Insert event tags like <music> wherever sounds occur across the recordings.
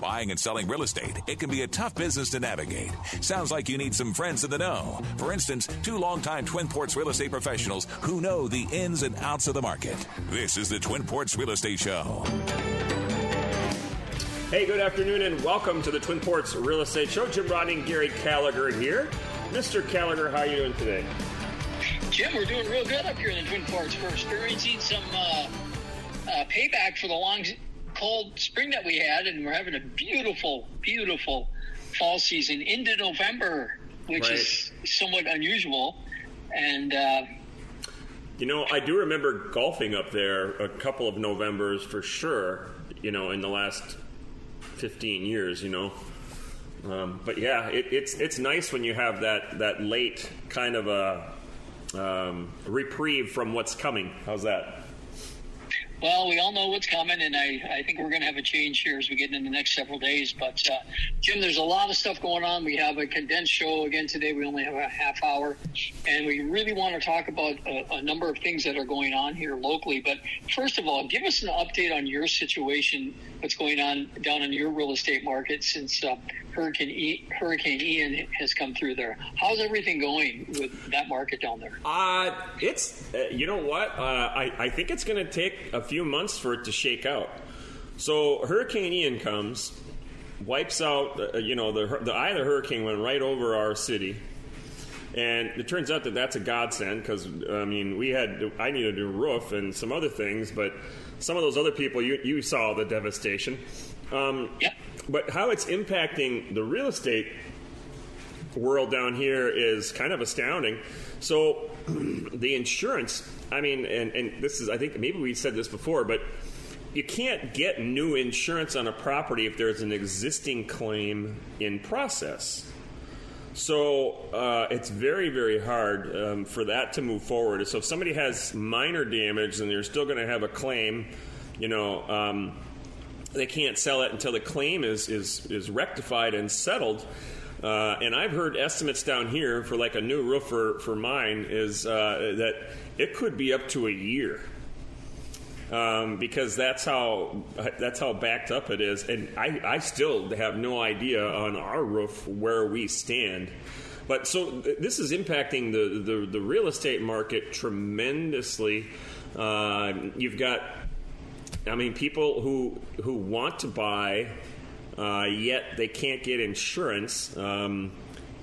Buying and selling real estate, it can be a tough business to navigate. Sounds like you need some friends in the know. For instance, two longtime Twin Ports real estate professionals who know the ins and outs of the market. This is the Twin Ports Real Estate Show. Hey, good afternoon and welcome to the Twin Ports Real Estate Show. Jim Rodney and Gary Gallagher here. Mr. Gallagher, how are you doing today? Jim, we're doing real good up here in the Twin Ports. We're experiencing some uh, uh, payback for the long, cold spring that we had, and we're having a beautiful, beautiful fall season into November, which Right. is somewhat unusual. And uh, You know, I do remember golfing up there a couple of Novembers for sure, you know, in the last 15 years, you know. Um, but yeah, it, it's it's nice when you have that, that late kind of a um, reprieve from what's coming. How's that? Well, we all know what's coming, and I, I think we're going to have a change here as we get into the next several days. But, uh, Jim, there's a lot of stuff going on. We have a condensed show again today. We only have a half hour, and we really want to talk about a, a number of things that are going on here locally. But first of all, give us an update on your situation, what's going on down in your real estate market since uh, Hurricane, e- Hurricane Ian has come through there. How's everything going with that market down there? Uh, it's uh, you know what uh, I I think it's going to take a few months for it to shake out. So Hurricane Ian comes, wipes out uh, you know the the eye of the hurricane went right over our city, and it turns out that that's a godsend because I mean we had I needed a new roof and some other things, but some of those other people you you saw the devastation. Um, Yep. But how it's impacting the real estate world down here is kind of astounding. So <clears throat> the insurance, I mean, and, and this is, I think maybe we said this before, but you can't get new insurance on a property if there's an existing claim in process. So uh, it's very, very hard um, for that to move forward. So if somebody has minor damage and they're still going to have a claim, you know, um, they can't sell it until the claim is is, is rectified and settled. Uh, and I've heard estimates down here for like a new roof for, mine is uh, that it could be up to a year um, because that's how that's how backed up it is. And I, I still have no idea on our roof where we stand. But so this is impacting the, the, the real estate market tremendously. Uh, you've got I mean, people who who want to buy, uh, yet they can't get insurance. Um,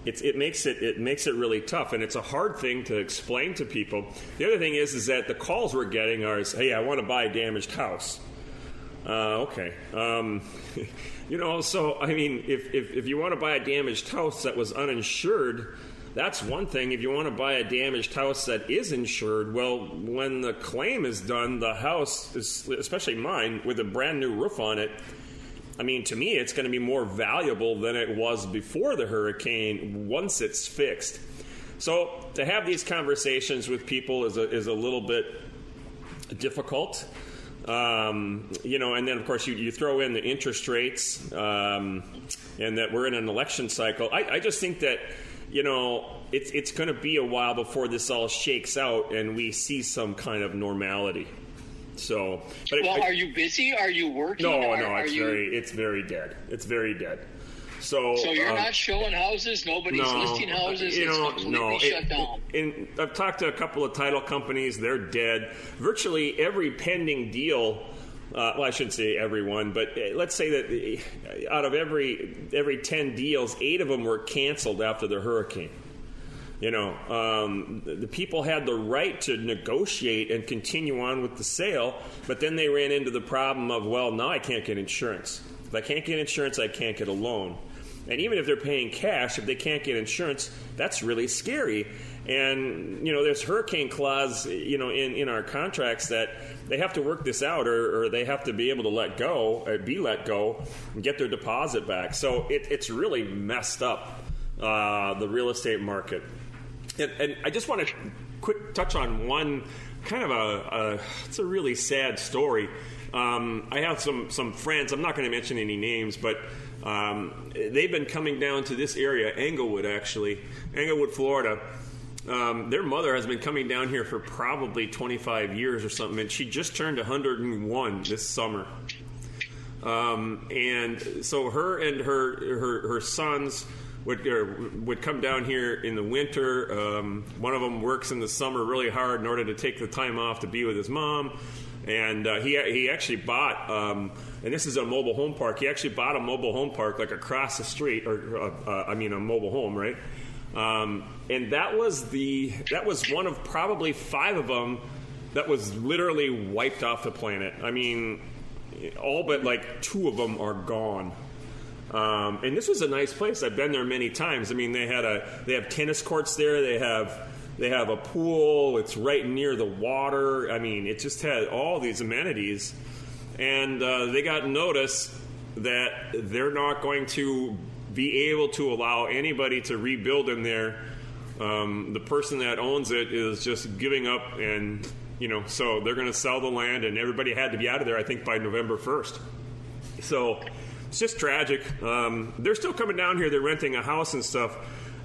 it makes it it makes it really tough, and it's a hard thing to explain to people. The other thing is, is that the calls we're getting are, "Hey, I want to buy a damaged house." Uh, okay. Um, <laughs> you know, so I mean, if, if if you want to buy a damaged house that was uninsured, that's one thing. If you want to buy a damaged house that is insured, well, when the claim is done, the house is, especially mine, with a brand new roof on it. I mean, to me, it's going to be more valuable than it was before the hurricane once it's fixed. So to have these conversations with people is a, is a little bit difficult. Um, you know, and then of course you, you throw in the interest rates, um, and that we're in an election cycle. I, I just think that you know it's it's going to be a while before this all shakes out and we see some kind of normality. So, but it- Well, are you busy? Are you working? no, Are- no, it's you- very it's very dead. It's very dead. So, So you're um, not showing houses. Nobody's no, listing houses. You it's know, completely no. shut It- down. And I've talked to a couple of title companies; they're dead. Virtually every pending deal. Uh, well, I shouldn't say everyone, but uh, let's say that uh, out of every every ten deals, eight of them were canceled after the hurricane. You know, um, the, people had the right to negotiate and continue on with the sale, but then they ran into the problem of, well, now I can't get insurance. If I can't get insurance, I can't get a loan. And even if they're paying cash, if they can't get insurance, that's really scary. And you know, there's hurricane clause, you know, in, in our contracts that they have to work this out, or, or they have to be able to let go, or be let go, and get their deposit back. So it, it's really messed up uh, the real estate market. And, and I just want to quick touch on one kind of a, a it's a really sad story. Um, I have some some friends. I'm not going to mention any names, but um, they've been coming down to this area, Englewood, actually, Englewood, Florida. Um, their mother has been coming down here for probably 25 years or something, and she just turned 101 this summer. Um, and so her and her her, her sons would er, would come down here in the winter. Um, one of them works in the summer really hard in order to take the time off to be with his mom. And uh, he he actually bought, um, and this is a mobile home park. He actually bought a mobile home park like across the street, or uh, uh, I mean a mobile home, right? Um, and that was the that was one of probably five of them that was literally wiped off the planet. I mean, all but like two of them are gone. Um, and this was a nice place. I've been there many times. I mean, they had a they have tennis courts there. They have they have a pool. It's right near the water. I mean, it just had all these amenities. And uh, they got notice that they're not going to be able to allow anybody to rebuild in there. Um, the person that owns it is just giving up, and you know, so they're going to sell the land, and everybody had to be out of there. I think by November first. So it's just tragic. Um, they're still coming down here. They're renting a house and stuff,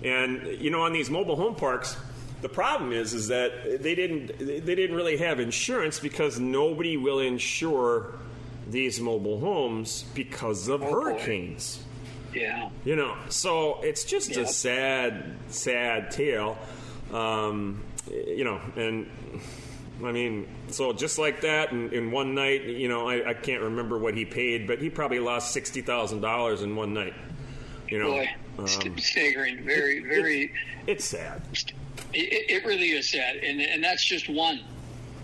and you know, on these mobile home parks. The problem is, is that they didn't they didn't really have insurance because nobody will insure these mobile homes because of Oh, boy. hurricanes. Yeah. You know, so it's just Yeah. a sad, sad tale. Um, you know, and I mean, so just like that, in, in one night, you know, I, I can't remember what he paid, but he probably lost sixty thousand dollars in one night. You know, Boy, um, staggering. Very, very. it's sad. It, it really is sad, and and that's just one.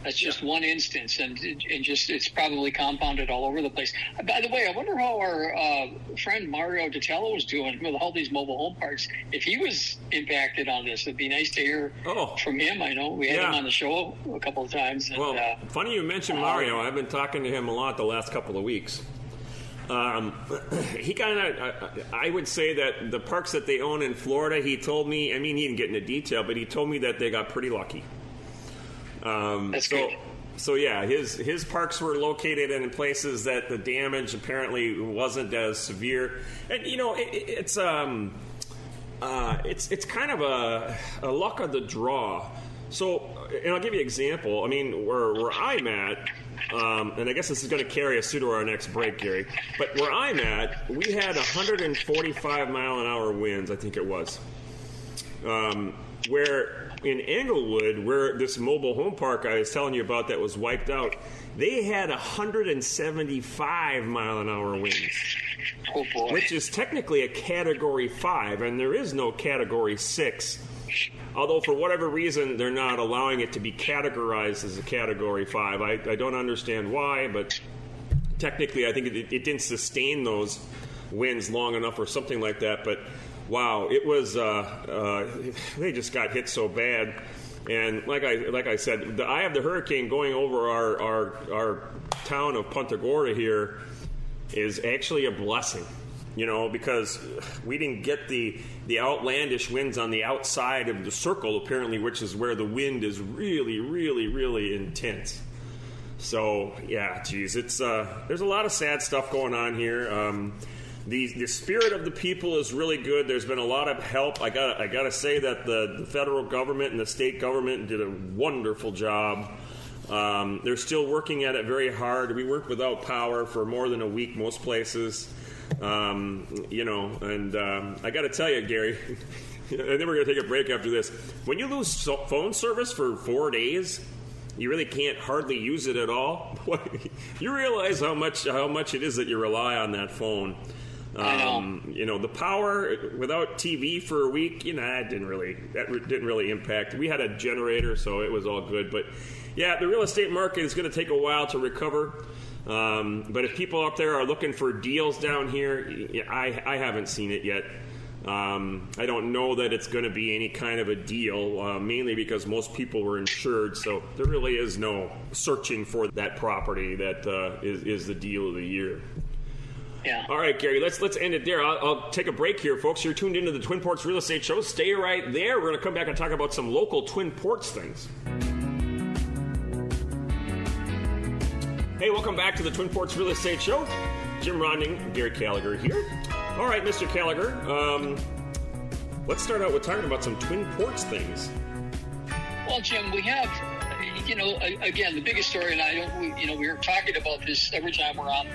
That's just one instance, and and just it's probably compounded all over the place. By the way, I wonder how our uh, friend Mario Datello is doing with all these mobile home parks. If he was impacted on this, it'd be nice to hear Oh. from him. I know we had Yeah. him on the show a couple of times. And, Well, uh, funny you mentioned Mario. I've been talking to him a lot the last couple of weeks. Um, <clears throat> he kind of, I would say that the parks that they own in Florida, he told me, I mean, he didn't get into detail, but he told me that they got pretty lucky. Um, That's so, good. so yeah, his his parks were located in places that the damage apparently wasn't as severe, and you know, it, it- it's um, uh, it's it's kind of a, a luck of the draw. So, and I'll give you an example. I mean, where where I'm at, um, and I guess this is going to carry us through to our next break, Gary. But where I'm at, we had 145 mile an hour winds. I think it was. Um, where in Englewood, where this mobile home park I was telling you about that was wiped out, they had 175 mile an hour winds oh which is technically a category five, and there is no category six. Although, for whatever reason, they're not allowing it to be categorized as a category five. I, I don't understand why, but technically, I think it, it didn't sustain those winds long enough or something like that. But wow, it was, uh, uh, <laughs> they just got hit so bad. And like I like I said, the eye of the hurricane going over our our, our town of Punta Gorda here is actually a blessing, you know, because we didn't get the the outlandish winds on the outside of the circle, apparently, which is where the wind is really, really, really intense. So yeah, geez, it's uh, there's a lot of sad stuff going on here. Um, the the spirit of the people is really good. There's been a lot of help. I got I got to say that the, the federal government and the state government did a wonderful job. Um, they're still working at it very hard. We worked without power for more than a week most places. Um, you know, and um, I got to tell you, Gary, <laughs> and then we're going to take a break after this. When you lose so- phone service for four days, you really can't hardly use it at all. <laughs> you realize how much how much it is that you rely on that phone. I know. Um, you know, the power without TV for a week, you know, that didn't really that re- didn't really impact. We had a generator, so it was all good. But yeah, the real estate market is going to take a while to recover. Um, but if people up there are looking for deals down here, I, I haven't seen it yet. Um, I don't know that it's going to be any kind of a deal, uh, mainly because most people were insured, so there really is no searching for that property that uh, is, is the deal of the year. Yeah. All right, Gary, let's let's end it there. I'll, I'll take a break here, folks. You're tuned into the Twin Ports Real Estate Show. Stay right there. We're going to come back and talk about some local Twin Ports things. Hey, welcome back to the Twin Ports Real Estate Show. Jim Ronding, Gary Gallagher here. All right, Mr. Gallagher, um, let's start out with talking about some Twin Ports things. Well, Jim, we have, you know, again, the biggest story, and I don't, you know, we were talking about this every time we're on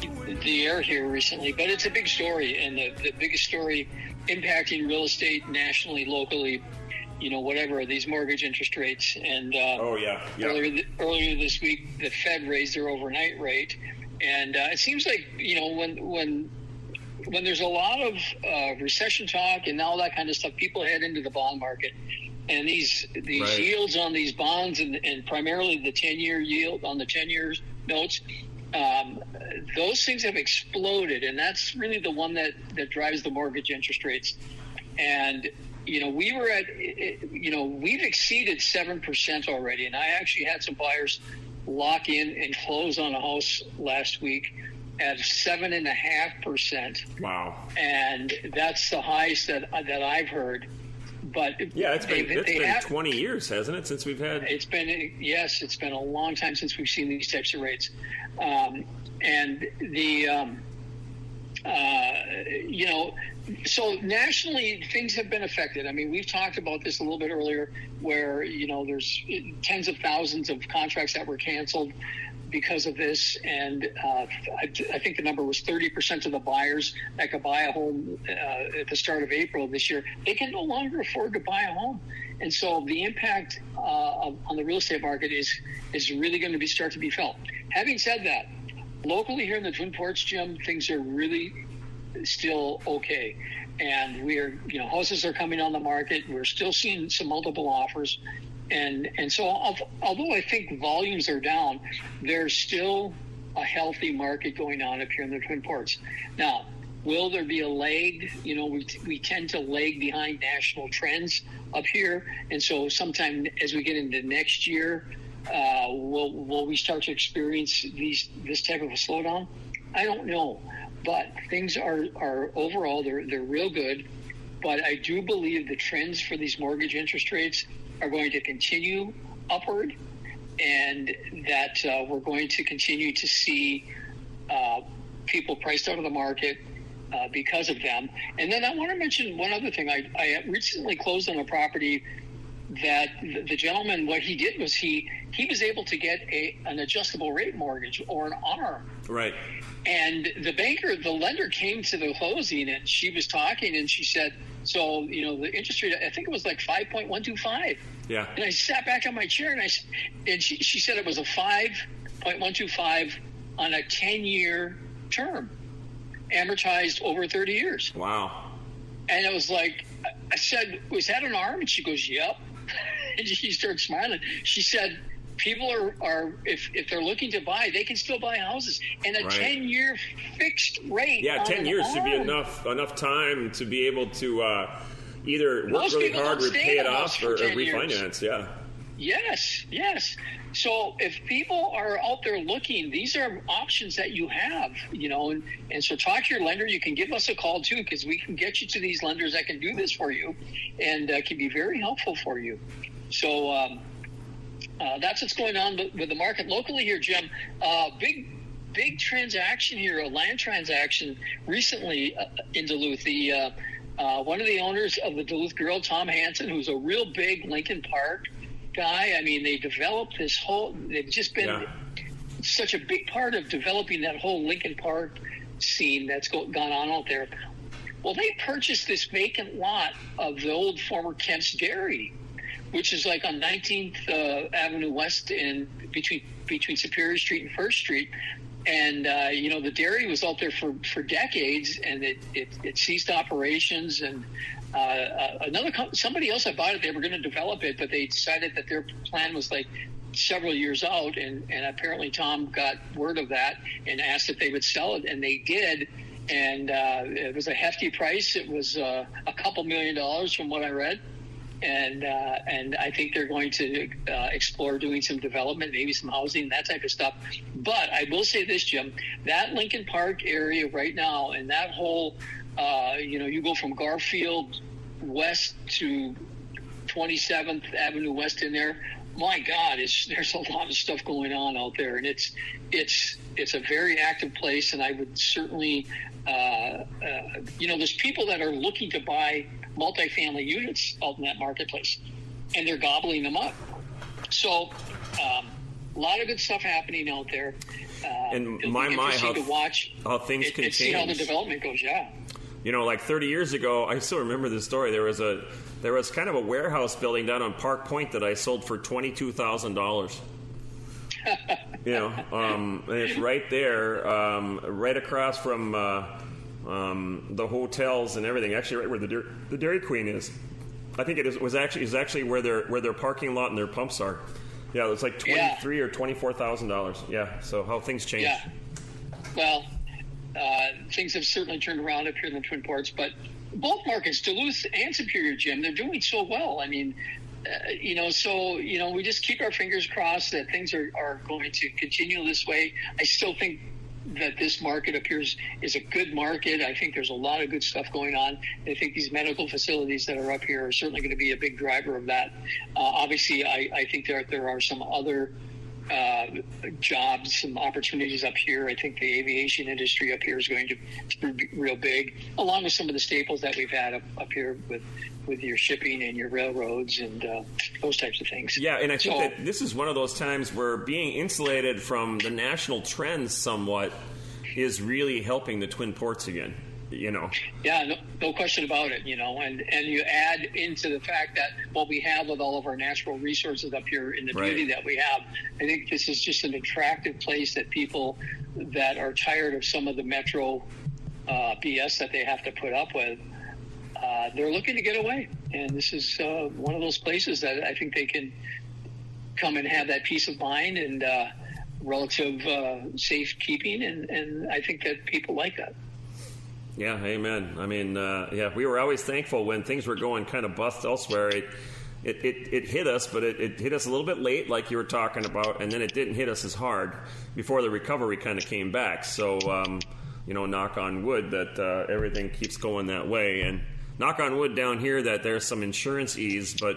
the air here recently, but it's a big story, and the, the biggest story impacting real estate nationally, locally, you know, whatever these mortgage interest rates. And uh, oh yeah, yeah. Earlier, earlier this week, the Fed raised their overnight rate, and uh, it seems like you know when when when there's a lot of uh, recession talk and all that kind of stuff, people head into the bond market. And these these right. yields on these bonds and, and primarily the ten year yield on the ten year notes, um, those things have exploded, and that's really the one that that drives the mortgage interest rates. And you know, we were at, you know, we've exceeded 7% already. And I actually had some buyers lock in and close on a house last week at 7.5%. Wow. And that's the highest that, that I've heard. But yeah, it's been, it's been have, 20 years, hasn't it, since we've had? It's been, yes, it's been a long time since we've seen these types of rates. Um, and the, um, uh, you know, so nationally, things have been affected. I mean, we've talked about this a little bit earlier, where you know there's tens of thousands of contracts that were canceled because of this, and uh, I, I, think the number was 30% of the buyers that could buy a home uh, at the start of April this year they can no longer afford to buy a home, and so the impact uh, on the real estate market is is really going to be start to be felt. Having said that, locally here in the Twin Ports, Jim, things are really still okay. And we're, you know, houses are coming on the market. We're still seeing some multiple offers. And, and so, although I think volumes are down, there's still a healthy market going on up here in the Twin Ports. Now, will there be a lag? You know, we, we tend to lag behind national trends up here. And so, sometime as we get into next year, uh, will, will we start to experience these this type of a slowdown? I don't know. But things are, are overall, they're, they're real good. But I do believe the trends for these mortgage interest rates are going to continue upward and that uh, we're going to continue to see uh, people priced out of the market uh, because of them. And then I want to mention one other thing. I, I recently closed on a property that the, gentleman, what he did was he he was able to get a an adjustable rate mortgage or an ARM. Right. And the banker, the lender came to the closing and she was talking and she said, so, you know, the interest rate, I think it was like 5.125. Yeah. And I sat back on my chair and I, and she, she said it was a 5.125 on a 10 year term, amortized over 30 years. Wow. And it was like, I said, was that an ARM? And she goes, yep. <laughs> and she started smiling. She said, people are, are if, if they're looking to buy, they can still buy houses. And a right. 10 year fixed rate. Yeah, 10 years should be enough enough time to be able to uh, either work Most really hard, pay it off, or, or refinance. Years. Yeah. Yes, yes. So if people are out there looking, these are options that you have, you know, and, and so talk to your lender. You can give us a call too, because we can get you to these lenders that can do this for you and uh, can be very helpful for you. So, um, uh, that's what's going on with the market locally here, Jim. Uh, big, big transaction here, a land transaction recently uh, in Duluth. The uh, uh, one of the owners of the Duluth Grill, Tom Hanson, who's a real big Lincoln Park guy. I mean, they developed this whole. They've just been yeah. such a big part of developing that whole Lincoln Park scene that's go, gone on out there. Well, they purchased this vacant lot of the old former Kent's Dairy which is like on 19th uh, Avenue West in between between Superior Street and First Street. And uh, you know the dairy was out there for, for decades, and it, it, it ceased operations. And uh, uh another somebody else had bought it. They were going to develop it, but they decided that their plan was like several years out. And, and apparently Tom got word of that and asked if they would sell it, and they did and uh, it was a hefty price. It was uh, a couple million dollars from what I read and uh, and I think they're going to uh, explore doing some development, maybe some housing, that type of stuff. But I will say this, Jim, that Lincoln Park area right now, and that whole, uh, you know, you go from Garfield west to 27th Avenue West in there. My God, it's, there's a lot of stuff going on out there, and it's it's it's a very active place. And I would certainly, uh, uh, you know, there's people that are looking to buy multifamily units out in that marketplace, and they're gobbling them up. So, um, a lot of good stuff happening out there. and my my how to watch how things it, can change. See how the development goes. Yeah. You know, like 30 years ago, I still remember this story. There was a there was kind of a warehouse building down on Park Point that I sold for twenty two thousand dollars. <laughs> you know, um, and it's right there, um, right across from uh, um, the hotels and everything. Actually, right where the the Dairy Queen is. I think it is, was actually is actually where their where their parking lot and their pumps are. Yeah, it's like twenty three yeah. or twenty four thousand dollars. Yeah, so how things change. Yeah. Well, uh, things have certainly turned around up here in the Twin Ports, but both markets, Duluth and Superior Jim, they're doing so well. I mean, uh, you know, so you know, we just keep our fingers crossed that things are, are going to continue this way. I still think that this market appears is a good market. I think there's a lot of good stuff going on. I think these medical facilities that are up here are certainly going to be a big driver of that. Uh, obviously, I, I think there there are some other uh, jobs, some opportunities up here. I think the aviation industry up here is going to be real big, along with some of the staples that we've had up, up here with with your shipping and your railroads and uh, those types of things. Yeah, and I think so, that this is one of those times where being insulated from the national trends somewhat is really helping the Twin Ports again you know. Yeah, no, no, question about it. You know, and and you add into the fact that what we have with all of our natural resources up here in the right. beauty that we have, I think this is just an attractive place that people that are tired of some of the metro uh, BS that they have to put up with. Uh, they're looking to get away, and this is uh, one of those places that I think they can come and have that peace of mind and uh, relative uh, safekeeping, and, and I think that people like that. Yeah, amen. I mean, uh, yeah, we were always thankful when things were going kind of bust elsewhere. It, it, it, it hit us, but it, it, hit us a little bit late, like you were talking about, and then it didn't hit us as hard before the recovery kind of came back. So, um, you know, knock on wood that uh, everything keeps going that way. And knock on wood down here that there's some insurance ease, but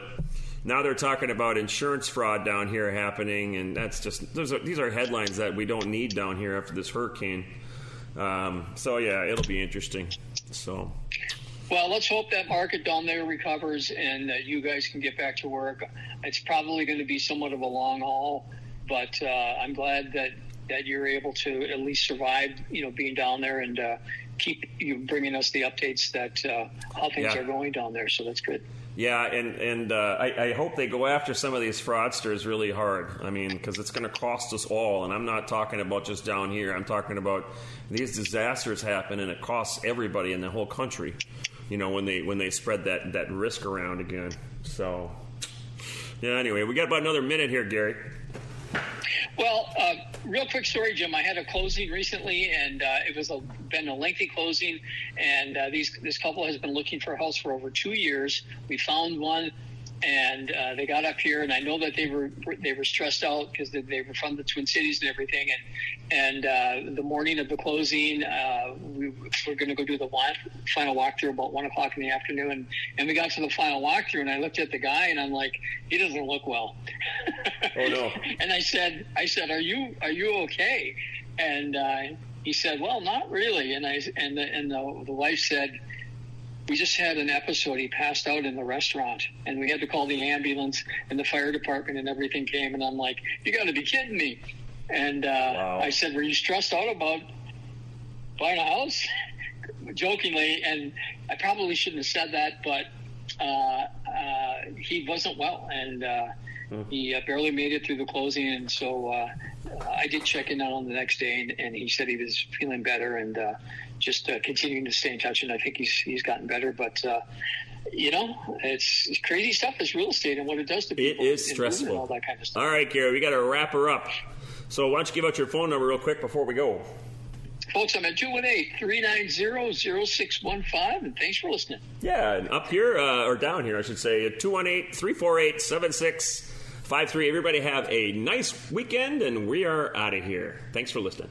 now they're talking about insurance fraud down here happening, and that's just are, these are headlines that we don't need down here after this hurricane. Um, so yeah, it'll be interesting. So. Well, let's hope that market down there recovers and that you guys can get back to work. It's probably going to be somewhat of a long haul, but uh, I'm glad that that you're able to at least survive. You know, being down there and uh, keep you bringing us the updates that uh, how things yeah. are going down there. So that's good. Yeah, and and uh, I, I, hope they go after some of these fraudsters really hard. I mean, because it's going to cost us all. And I'm not talking about just down here. I'm talking about these disasters happen, and it costs everybody in the whole country. You know, when they when they spread that that risk around again. So, yeah. Anyway, we got about another minute here, Gary. Well, uh, real quick story, Jim. I had a closing recently, and uh, it was a, been a lengthy closing. And uh, these this couple has been looking for a house for over two years. We found one and uh, they got up here, and I know that they were they were stressed out because they, they, were from the Twin Cities and everything. And and uh, the morning of the closing, uh, we were going to go do the final walkthrough about one o'clock in the afternoon. And, and we got to the final walkthrough, and I looked at the guy, and I'm like, he doesn't look well. Oh no! <laughs> and I said, I said, are you are you okay? And uh, he said, well, not really. And I and the and the, the wife said we just had an episode. He passed out in the restaurant, and we had to call the ambulance and the fire department, and everything came. And I'm like, "You got to be kidding me!" And uh, wow. I said, "Were you stressed out about buying a house?" <laughs> Jokingly, and I probably shouldn't have said that, but uh, uh, he wasn't well, and uh. He uh, barely made it through the closing. And so uh, I did check in on him the next day, and, and, he said he was feeling better, and just uh, continuing to stay in touch, and I think he's he's gotten better. But uh, you know, it's, it's, crazy stuff. This real estate and what it does to people. It is stressful. all that kind of stuff. All right, Gary, we got to wrap her up. So why don't you give out your phone number real quick before we go? Folks, I'm at 218-390-0615, and thanks for listening. Yeah, and up here, uh, or down here, I should say, at 218-348-7653. Everybody have a nice weekend, and we are out of here. Thanks for listening.